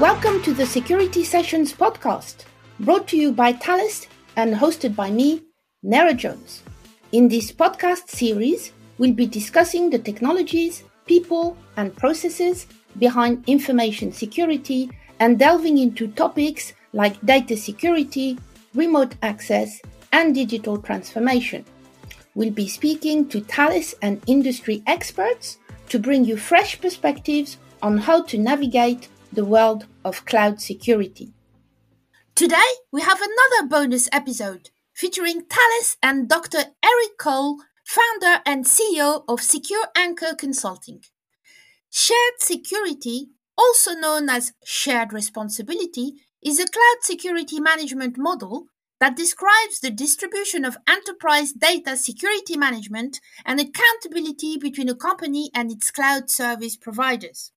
Welcome to the Security Sessions podcast, brought to you by Thales and hosted by me, Nara Jones. In this podcast series, we'll be discussing the technologies, people, and processes behind information security and delving into topics like data security, remote access, and digital transformation. We'll be speaking to Thales and industry experts to bring you fresh perspectives on how to navigate the world of cloud security. Today, we have another bonus episode featuring Thales and Dr. Eric Cole, founder and CEO of Secure Anchor Consulting. Shared security, also known as shared responsibility, is a cloud security management model that describes the distribution of enterprise data security management and accountability between a company and its cloud service providers.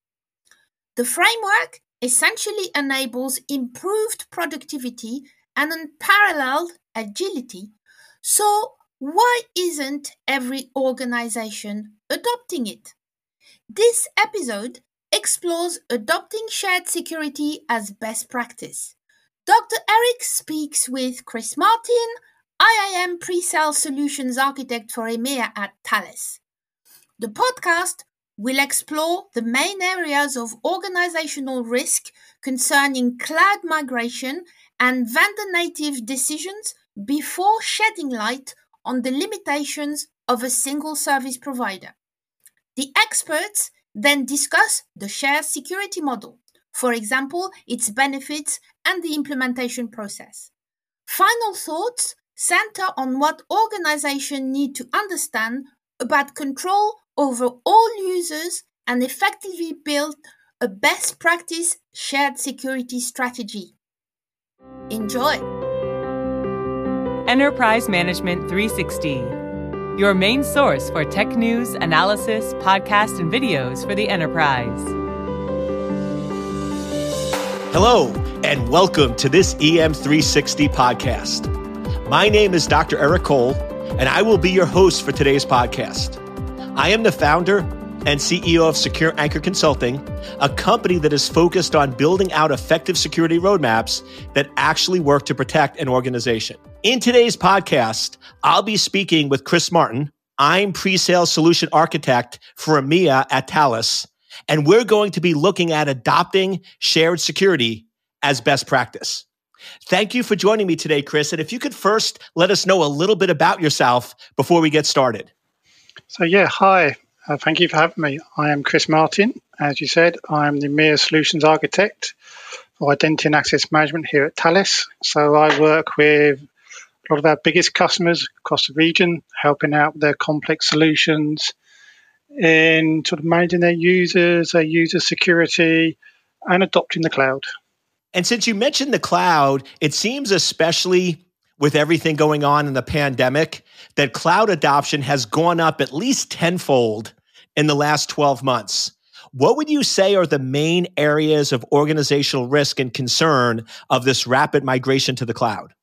The framework essentially enables improved productivity and unparalleled agility. So, why isn't every organization adopting it? This episode explores adopting shared security as best practice. Dr. Eric speaks with Chris Martin, IAM pre-sale solutions architect for EMEA at Thales. The podcast will explore the main areas of organizational risk concerning cloud migration and vendor native decisions before shedding light on the limitations of a single service provider. The experts then discuss the shared security model, for example, its benefits and the implementation process. Final thoughts center on what organizations need to understand about control over all users and effectively build a best practice shared security strategy. Enjoy! Enterprise Management 360, your main source for tech news, analysis, podcasts, and videos for the enterprise. Hello, and welcome to this EM360 podcast. My name is Dr. Eric Cole, and I will be your host for today's podcast. I am the founder and CEO of Secure Anchor Consulting, a company that is focused on building out effective security roadmaps that actually work to protect an organization. In today's podcast, I'll be speaking with Chris Martin. IAM pre-sales solution architect for EMEA at Thales, and we're going to be looking at adopting shared security as best practice. Thank you for joining me today, Chris. And if you could first let us know a little bit about yourself before we get started. So, yeah, hi. Uh, thank you for having me. I am Chris Martin. As you said, I'm the EMEA Solutions Architect for Identity and Access Management here at Thales. So, I work with a lot of our biggest customers across the region, helping out with their complex solutions in sort of managing their users, their user security, and adopting the cloud. And since you mentioned the cloud, it seems especially with everything going on in the pandemic that cloud adoption has gone up at least tenfold in the last 12 months. What would you say are the main areas of organizational risk and concern of this rapid migration to the cloud?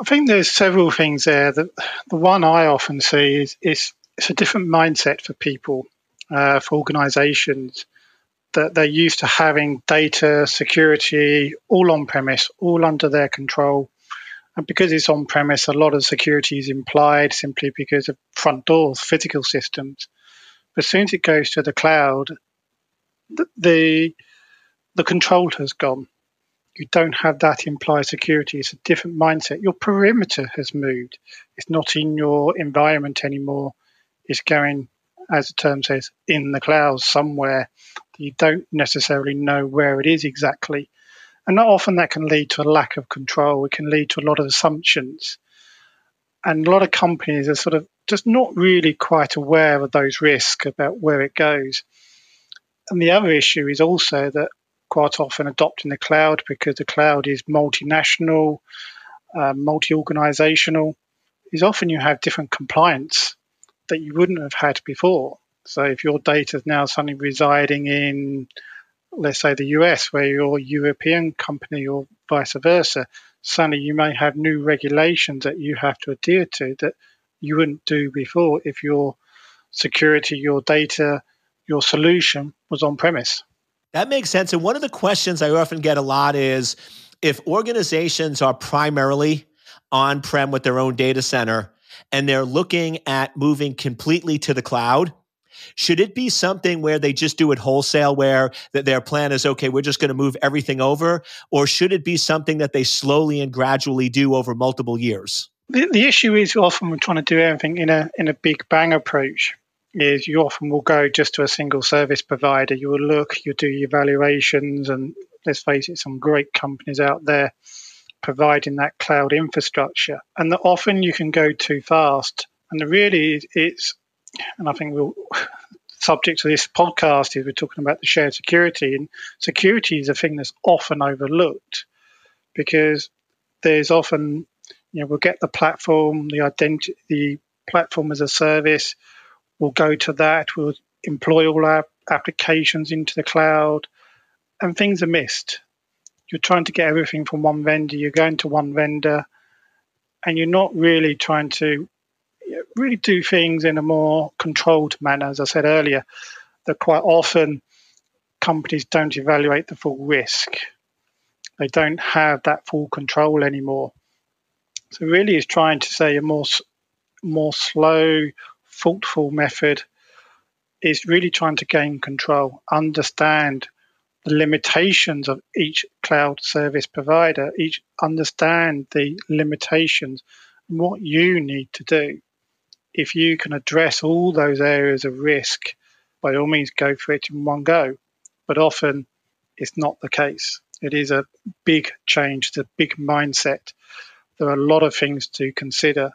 I think there's several things there. The, the one I often see is, is it's a different mindset for people, uh, for organizations, that they're used to having data security all on premise, all under their control. And because it's on premise, a lot of security is implied simply because of front doors, physical systems. But as soon as it goes to the cloud, the, the, control has gone. You don't have that implied security. It's a different mindset. Your perimeter has moved. It's not in your environment anymore. It's going, as the term says, in the cloud somewhere. You don't necessarily know where it is exactly. And not often that can lead to a lack of control. It can lead to a lot of assumptions. And a lot of companies are sort of just not really quite aware of those risks about where it goes. And the other issue is also that quite often adopting the cloud because the cloud is multinational, uh, multi organizational, is often you have different compliance that you wouldn't have had before. So if your data is now suddenly residing in let's say the US, where you're a European company or vice versa, suddenly you may have new regulations that you have to adhere to that you wouldn't do before if your security, your data, your solution was on premise. That makes sense. And one of the questions I often get a lot is if organizations are primarily on prem with their own data center and they're looking at moving completely to the cloud, should it be something where they just do it wholesale, where their plan is okay, we're just going to move everything over, or should it be something that they slowly and gradually do over multiple years? The, the issue is often we're trying to do everything in a in a big bang approach. Is you often will go just to a single service provider. You will look, you do your evaluations, and let's face it, some great companies out there providing that cloud infrastructure, and that often you can go too fast. And really, it's and I think we'll subject to this podcast is we're talking about the shared security and security is a thing that's often overlooked because there's often you know we'll get the platform the identity the platform as a service we'll go to that we'll employ all our applications into the cloud and things are missed. You're trying to get everything from one vendor you're going to one vendor and you're not really trying to really do things in a more controlled manner. As I said earlier, that quite often companies don't evaluate the full risk. They don't have that full control anymore. So really is trying to say a more more slow, thoughtful method is really trying to gain control, understand the limitations of each cloud service provider, each understand the limitations, and what you need to do if you can address all those areas of risk, by all means go for it in one go. But often it's not the case. It is a big change, it's a big mindset. There are a lot of things to consider,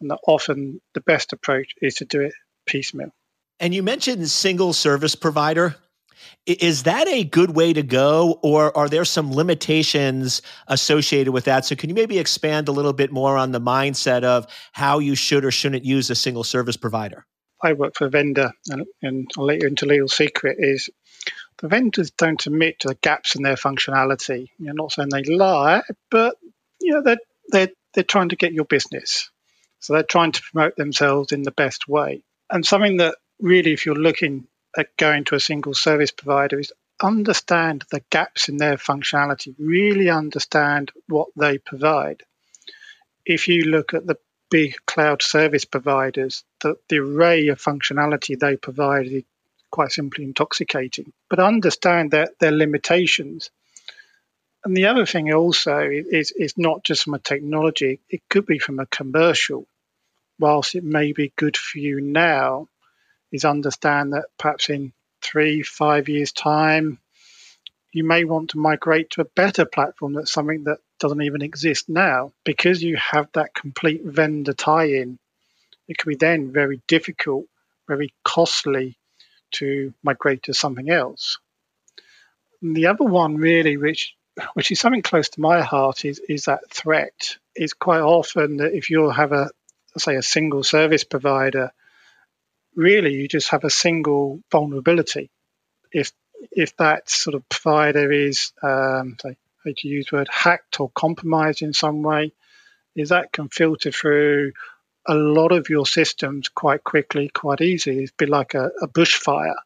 and often the best approach is to do it piecemeal. And you mentioned single service provider. Is that a good way to go, or are there some limitations associated with that? So, can you maybe expand a little bit more on the mindset of how you should or shouldn't use a single service provider? I work for a vendor, and, and I'll let you into a little secret is the vendors don't admit to the gaps in their functionality. You're not saying they lie, but you know they're they're they're trying to get your business, so they're trying to promote themselves in the best way. And something that really, if you're looking going to a single service provider is understand the gaps in their functionality, really understand what they provide. If you look at the big cloud service providers, the, the array of functionality they provide is quite simply intoxicating. But understand that their limitations. And the other thing also is, is not just from a technology, it could be from a commercial. Whilst it may be good for you now, is understand that perhaps in three, five years' time, you may want to migrate to a better platform that's something that doesn't even exist now. Because you have that complete vendor tie in, it can be then very difficult, very costly to migrate to something else. And the other one, really, which which is something close to my heart, is is that threat. It's quite often that if you have a say a single service provider really you just have a single vulnerability. If if that sort of provider is, um, say, how to use the word, hacked or compromised in some way, is that can filter through a lot of your systems quite quickly, quite easily. It'd be like a, a bushfire.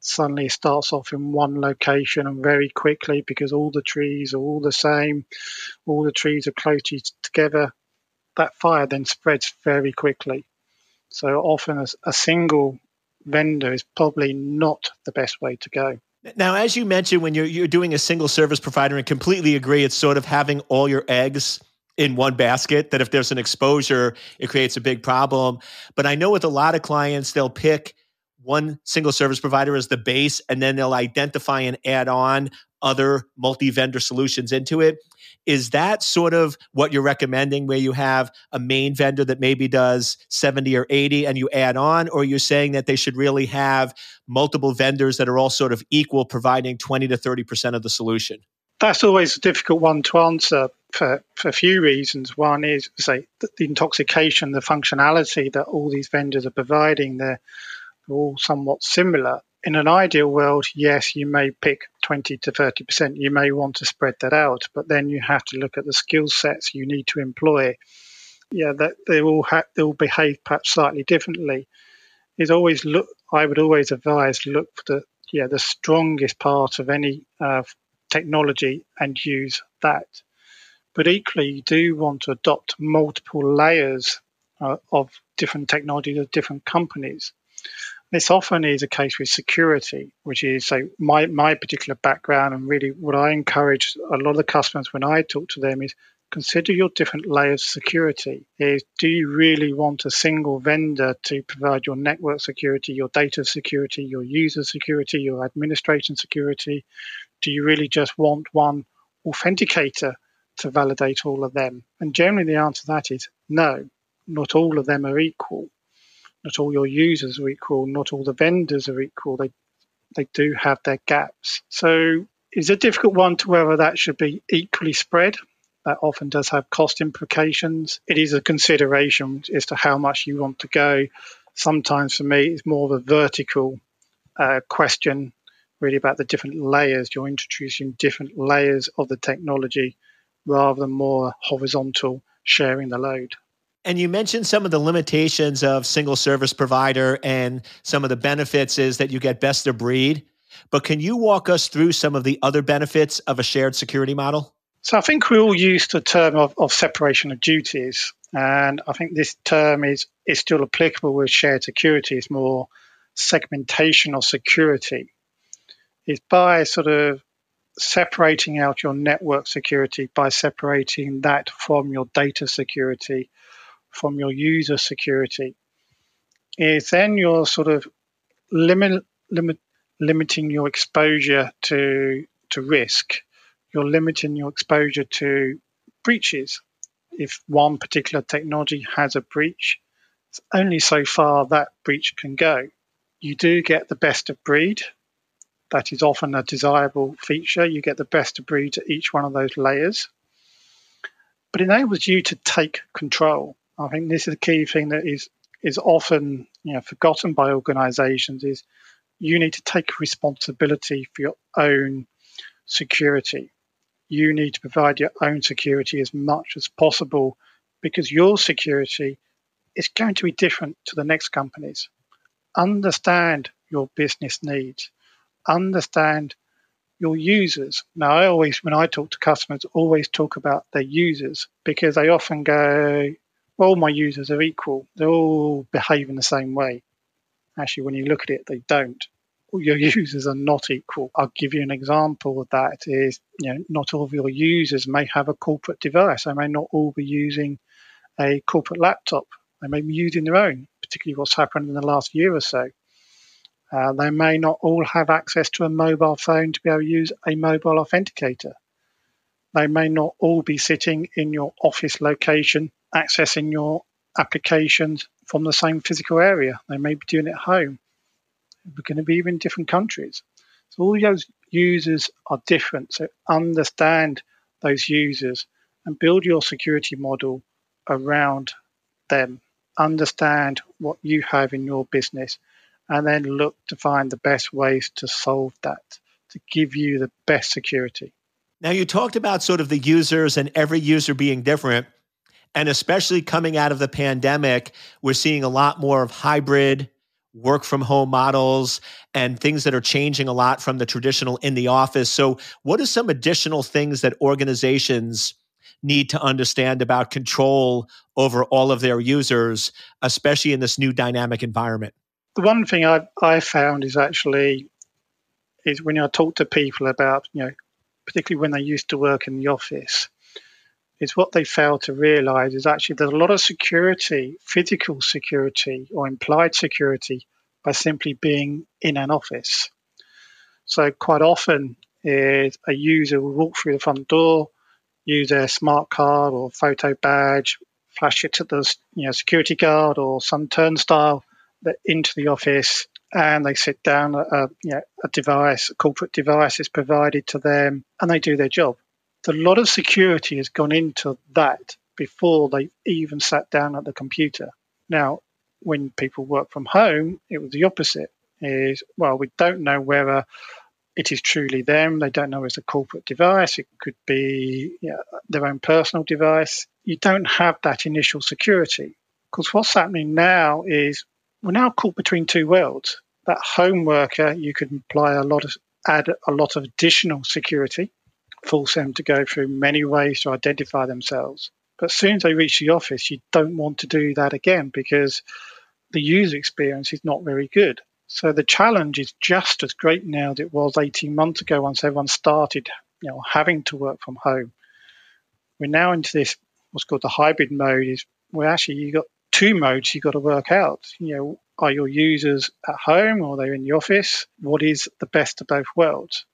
Suddenly starts off in one location and very quickly because all the trees are all the same, all the trees are closely together. That fire then spreads very quickly. So often a, a single vendor is probably not the best way to go. Now, as you mentioned, when you're you're doing a single service provider, and completely agree, it's sort of having all your eggs in one basket. That if there's an exposure, it creates a big problem. But I know with a lot of clients, they'll pick one single service provider as the base, and then they'll identify and add on other multi vendor solutions into it. Is that sort of what you're recommending, where you have a main vendor that maybe does 70 or 80 and you add on? Or you're saying that they should really have multiple vendors that are all sort of equal, providing 20 to 30% of the solution? That's always a difficult one to answer for, for a few reasons. One is, say, the intoxication, the functionality that all these vendors are providing, they're all somewhat similar in an ideal world, yes, you may pick 20 to 30%. You may want to spread that out, but then you have to look at the skill sets you need to employ. Yeah, that they will ha- they will behave perhaps slightly differently. Is always look. I would always advise look for the yeah, the strongest part of any uh, technology and use that. But equally, you do want to adopt multiple layers uh, of different technologies of different companies. This often is a case with security, which is so my, my particular background and really what I encourage a lot of the customers when I talk to them is consider your different layers of security. Is do you really want a single vendor to provide your network security, your data security, your user security, your administration security? Do you really just want one authenticator to validate all of them? And generally the answer to that is no, not all of them are equal not all your users are equal, not all the vendors are equal. They they do have their gaps. So it's a difficult one to whether that should be equally spread. That often does have cost implications. It is a consideration as to how much you want to go. Sometimes for me, it's more of a vertical uh, question, really about the different layers. You're introducing different layers of the technology rather than more horizontal sharing the load. And you mentioned some of the limitations of single service provider and some of the benefits is that you get best of breed. But can you walk us through some of the other benefits of a shared security model? So I think we all used the term of, of separation of duties. And I think this term is, is still applicable with shared security. It's more segmentation of security. It's by sort of separating out your network security, by separating that from your data security, from your user security is then you're sort of limit, limit, limiting your exposure to to risk. You're limiting your exposure to breaches. If one particular technology has a breach, it's only so far that breach can go. You do get the best of breed. That is often a desirable feature. You get the best of breed at each one of those layers. But it enables you to take control. I think this is a key thing that is is often you know forgotten by organisations is you need to take responsibility for your own security. You need to provide your own security as much as possible because your security is going to be different to the next company's. Understand your business needs. Understand your users. Now, I always, when I talk to customers, always talk about their users because they often go, all my users are equal. They all behave in the same way. Actually, when you look at it, they don't. Your users are not equal. I'll give you an example of that is, you know, not all of your users may have a corporate device. They may not all be using a corporate laptop. They may be using their own, particularly what's happened in the last year or so. Uh, they may not all have access to a mobile phone to be able to use a mobile authenticator. They may not all be sitting in your office location accessing your applications from the same physical area. They may be doing it at home. We're going to be in different countries. So all those users are different. So understand those users and build your security model around them. Understand what you have in your business and then look to find the best ways to solve that to give you the best security. Now, you talked about sort of the users and every user being different. And especially coming out of the pandemic, we're seeing a lot more of hybrid work from home models and things that are changing a lot from the traditional in the office. So, what are some additional things that organizations need to understand about control over all of their users, especially in this new dynamic environment? The one thing I've, i found is actually is when I talk to people about, you know, particularly when they used to work in the office, is what they fail to realize is actually there's a lot of security, physical security or implied security by simply being in an office. So quite often is a user will walk through the front door, use their smart card or photo badge, flash it to the you know, security guard or some turnstile into the office and they sit down, a, you know, a device, a corporate device is provided to them and they do their job a lot of security has gone into that before they even sat down at the computer. Now, when people work from home, it was the opposite. Is well, we don't know whether it is truly them. They don't know it's a corporate device. It could be you know, their own personal device. You don't have that initial security because what's happening now is we're now caught between two worlds. That home worker, you could apply a lot of add a lot of additional security, force them to go through many ways to identify themselves. But as soon as they reach the office, you don't want to do that again because the user experience is not very good. So the challenge is just as great now as it was 18 months ago once everyone started you know, having to work from home. We're now into this what's called the hybrid mode is where actually you've got two modes you've got to work out. You know, are your users at home or they're in the office? What is the best of both worlds?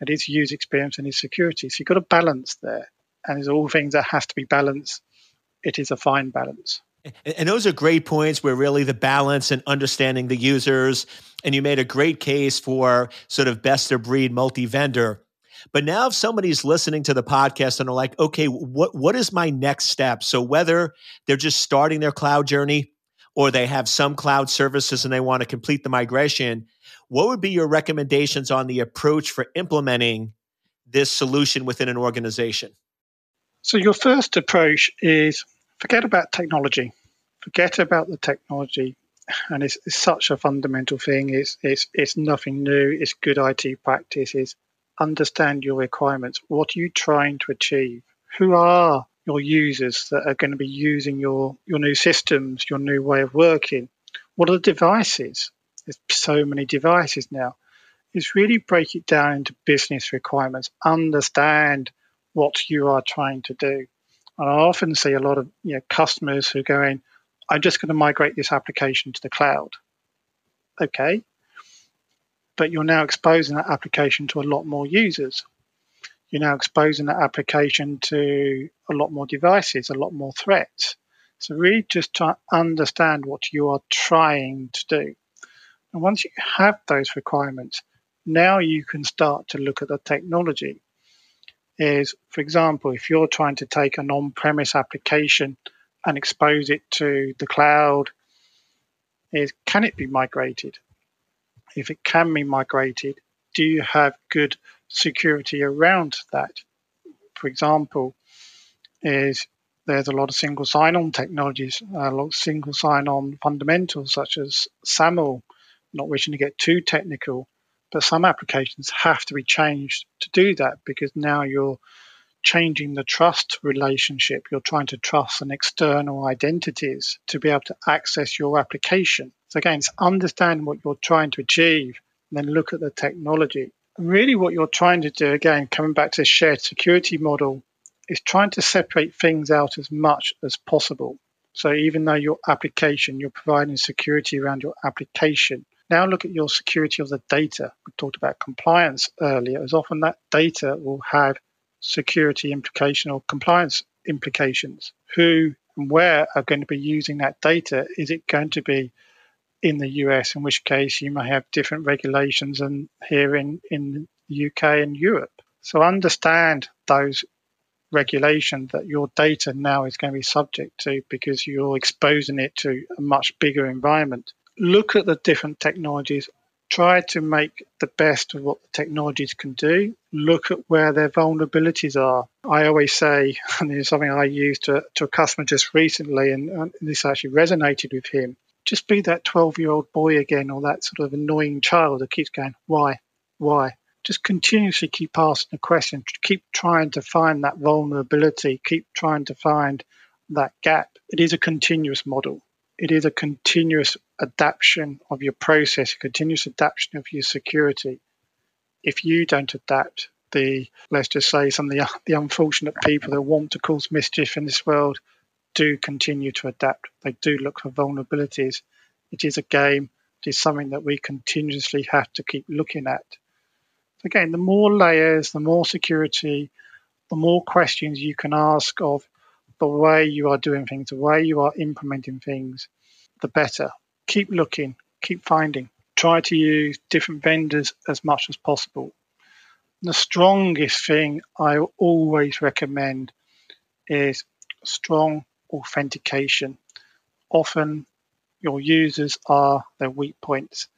It is user experience and is security. So you've got to balance there. And there's all things that has to be balanced. It is a fine balance. And those are great points where really the balance and understanding the users. And you made a great case for sort of best of breed multi vendor. But now, if somebody's listening to the podcast and they're like, okay, what, what is my next step? So, whether they're just starting their cloud journey or they have some cloud services and they want to complete the migration, what would be your recommendations on the approach for implementing this solution within an organization? So, your first approach is forget about technology. Forget about the technology. And it's, it's such a fundamental thing. It's, it's, it's nothing new. It's good IT practices. understand your requirements. What are you trying to achieve? Who are your users that are going to be using your, your new systems, your new way of working? What are the devices? There's so many devices now. Is really break it down into business requirements. Understand what you are trying to do. And I often see a lot of you know, customers who are going, I'm just going to migrate this application to the cloud. Okay. But you're now exposing that application to a lot more users. You're now exposing that application to a lot more devices, a lot more threats. So really just try to understand what you are trying to do. And once you have those requirements, now you can start to look at the technology is, for example, if you're trying to take an on premise application and expose it to the cloud, is can it be migrated? If it can be migrated, do you have good security around that? For example, is there's a lot of single sign-on technologies, a lot of single sign-on fundamentals such as SAML. Not wishing to get too technical, but some applications have to be changed to do that because now you're changing the trust relationship. You're trying to trust an external identities to be able to access your application. So again, it's understand what you're trying to achieve and then look at the technology. And really what you're trying to do, again, coming back to the shared security model, is trying to separate things out as much as possible. So even though your application, you're providing security around your application, now look at your security of the data. We talked about compliance earlier, as often that data will have security implication or compliance implications. Who and where are going to be using that data? Is it going to be in the US, in which case you may have different regulations than here in, in the UK and Europe? So understand those regulations that your data now is going to be subject to because you're exposing it to a much bigger environment look at the different technologies, try to make the best of what the technologies can do, look at where their vulnerabilities are. I always say, and this is something I used to, to a customer just recently, and, and this actually resonated with him. Just be that 12 year old boy again, or that sort of annoying child that keeps going, Why? Why? Just continuously keep asking the question, keep trying to find that vulnerability, keep trying to find that gap. It is a continuous model it is a continuous adaptation of your process, a continuous adaptation of your security. If you don't adapt, the let's just say some of the, the unfortunate people that want to cause mischief in this world do continue to adapt. They do look for vulnerabilities. It is a game. It is something that we continuously have to keep looking at. Again, the more layers, the more security, the more questions you can ask of the way you are doing things, the way you are implementing things, the better. Keep looking, keep finding. Try to use different vendors as much as possible. The strongest thing I always recommend is strong authentication. Often your users are their weak points.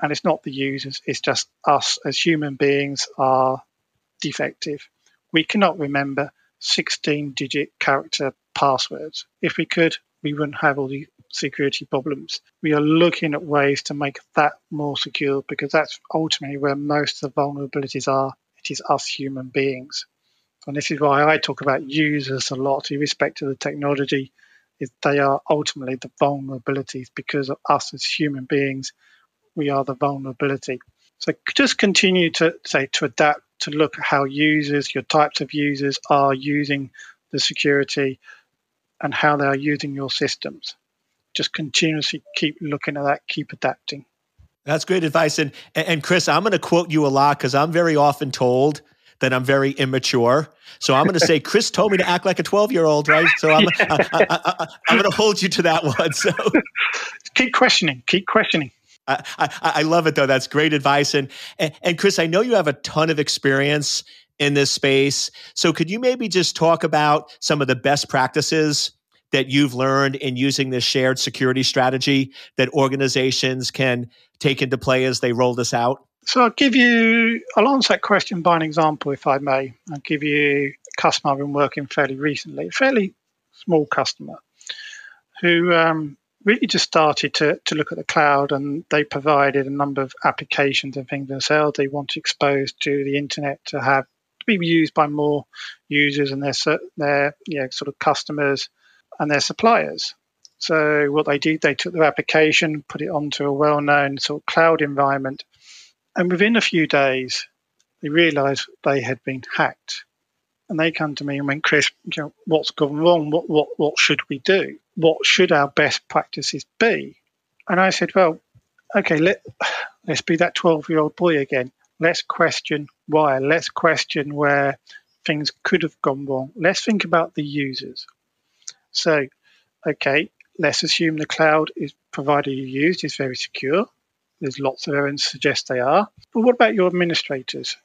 And it's not the users, it's just us as human beings are defective. We cannot remember 16 digit character passwords. If we could, we wouldn't have all the security problems. We are looking at ways to make that more secure because that's ultimately where most of the vulnerabilities are. It is us human beings. And this is why I talk about users a lot, irrespective of the technology, is they are ultimately the vulnerabilities because of us as human beings, we are the vulnerability. So just continue to say to adapt to look at how users, your types of users are using the security and how they are using your systems. Just continuously keep looking at that, keep adapting. That's great advice. And, and Chris, I'm going to quote you a lot because I'm very often told that I'm very immature. So I'm going to say, Chris told me to act like a 12 year old, right? So I'm, yeah. I, am going to hold you to that one. So keep questioning, keep questioning. I, I, love it though. That's great advice. And, and, and Chris, I know you have a ton of experience in this space. So could you maybe just talk about some of the best practices that you've learned in using this shared security strategy that organizations can take into play as they roll this out? So I'll give you, I'll answer that question by an example, if I may. I'll give you a customer I've been working fairly recently, a fairly small customer who um, really just started to, to look at the cloud and they provided a number of applications and things themselves they want to expose to the internet to have to be used by more users and their their yeah, sort of customers and their suppliers. So what they did, they took their application, put it onto a well-known sort of cloud environment, and within a few days, they realised they had been hacked. And they come to me and went, Chris, you know, what's gone wrong? What what what should we do? What should our best practices be? And I said, well, okay, let let's be that twelve-year-old boy again. Let's question why. Let's question where things could have gone wrong. Let's think about the users. So, okay, let's assume the cloud is provider you used is very secure. There's lots of evidence suggest they are. But what about your administrators?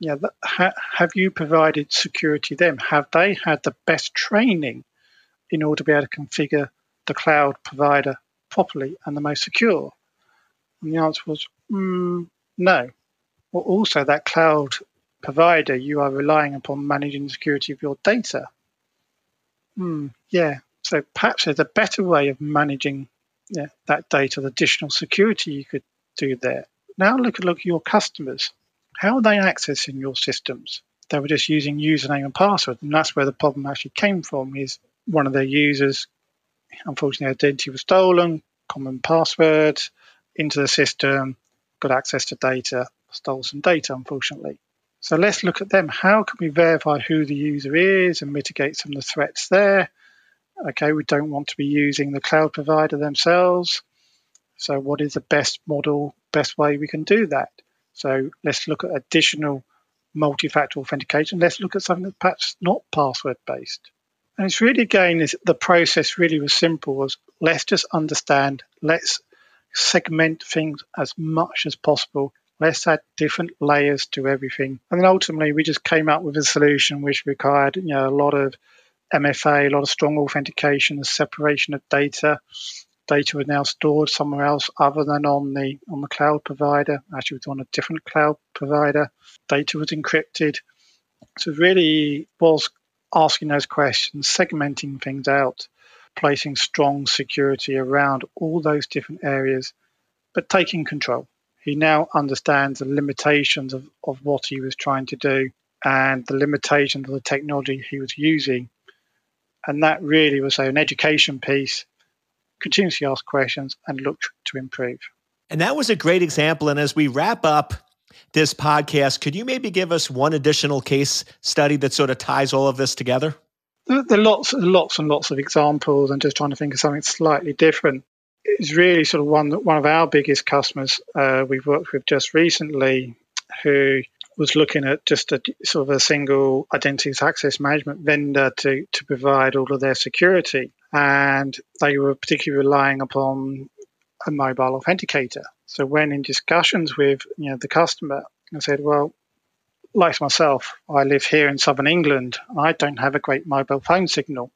Yeah, ha, have you provided security them? Have they had the best training in order to be able to configure the cloud provider properly and the most secure? And the answer was mm, no. Well, also, that cloud provider, you are relying upon managing the security of your data. Hmm, yeah, so perhaps there's a better way of managing yeah, that data, the additional security you could do there. Now look at look at your customers. How are they accessing your systems? They were just using username and password, and that's where the problem actually came from. Is one of their users, unfortunately, identity was stolen, common password into the system, got access to data, stole some data, unfortunately. So let's look at them. How can we verify who the user is and mitigate some of the threats there? Okay, we don't want to be using the cloud provider themselves. So, what is the best model, best way we can do that? So, let's look at additional multi factor authentication. Let's look at something that's perhaps not password based. And it's really, again, the process really was simple was let's just understand, let's segment things as much as possible. Let's add different layers to everything. And then ultimately, we just came up with a solution which required you know, a lot of MFA, a lot of strong authentication, the separation of data, data was now stored somewhere else other than on the on the cloud provider. Actually, it was on a different cloud provider. Data was encrypted. So really was asking those questions, segmenting things out, placing strong security around all those different areas, but taking control. He now understands the limitations of, of what he was trying to do and the limitations of the technology he was using. And that really was an education piece continuously ask questions and look to improve. And that was a great example. And as we wrap up this podcast, could you maybe give us one additional case study that sort of ties all of this together? There are lots, and lots and lots of examples. I'm just trying to think of something slightly different. It's really sort of one one of our biggest customers uh, we've worked with just recently, who was looking at just a sort of a single identity access management vendor to, to provide all of their security. And they were particularly relying upon a mobile authenticator. So when in discussions with you know the customer, I said, well, like myself, I live here in southern England. I don't have a great mobile phone signal.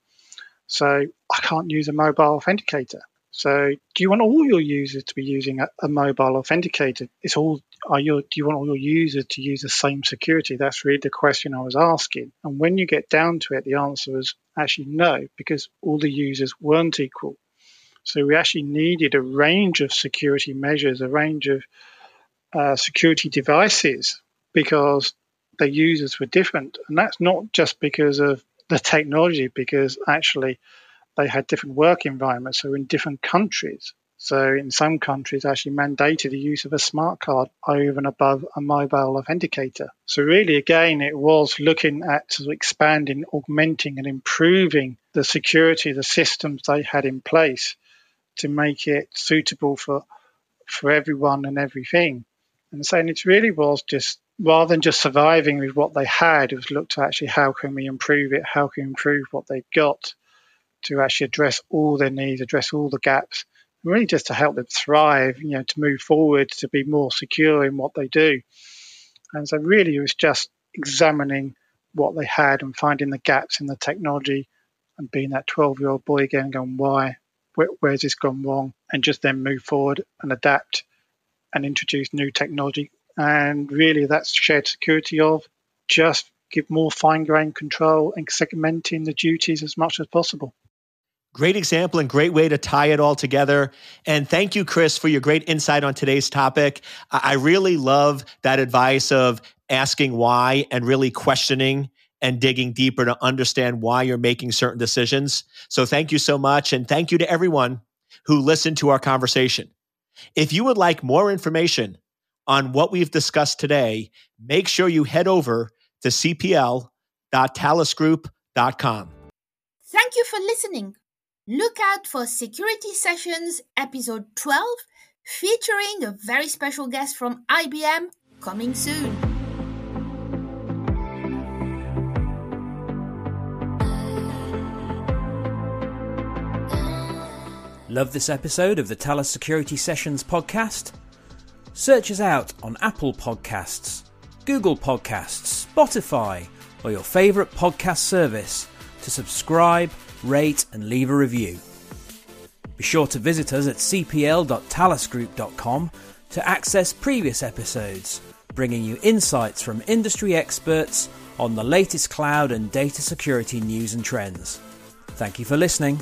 So I can't use a mobile authenticator. So, do you want all your users to be using a, a mobile authenticator? It's all. Are you? Do you want all your users to use the same security? That's really the question I was asking. And when you get down to it, the answer was actually no, because all the users weren't equal. So we actually needed a range of security measures, a range of uh, security devices because the users were different. And that's not just because of the technology, because actually they had different work environments, so in different countries. So in some countries, actually mandated the use of a smart card over and above a mobile authenticator. So really, again, it was looking at sort of expanding, augmenting, and improving the security, the systems they had in place to make it suitable for for everyone and everything. And saying it really was just rather than just surviving with what they had, it was looked at actually how can we improve it, how can we improve what they've got to actually address all their needs, address all the gaps, really just to help them thrive, you know, to move forward, to be more secure in what they do. And so really it was just examining what they had and finding the gaps in the technology and being that 12 year old boy again going, why? Where, where's this gone wrong? And just then move forward and adapt and introduce new technology. And really that's shared security of just give more fine grained control and segmenting the duties as much as possible. Great example and great way to tie it all together. And thank you, Chris, for your great insight on today's topic. I really love that advice of asking why and really questioning and digging deeper to understand why you're making certain decisions. So thank you so much. And thank you to everyone who listened to our conversation. If you would like more information on what we've discussed today, make sure you head over to cpl.thalesgroup.com. Thank you for listening. Look out for Security Sessions episode 12 featuring a very special guest from IBM coming soon. Love this episode of the Thales Security Sessions podcast? Search us out on Apple Podcasts, Google Podcasts, Spotify, or your favourite podcast service to subscribe rate, and leave a review. Be sure to visit us at cpl.thalesgroup.com to access previous episodes, bringing you insights from industry experts on the latest cloud and data security news and trends. Thank you for listening.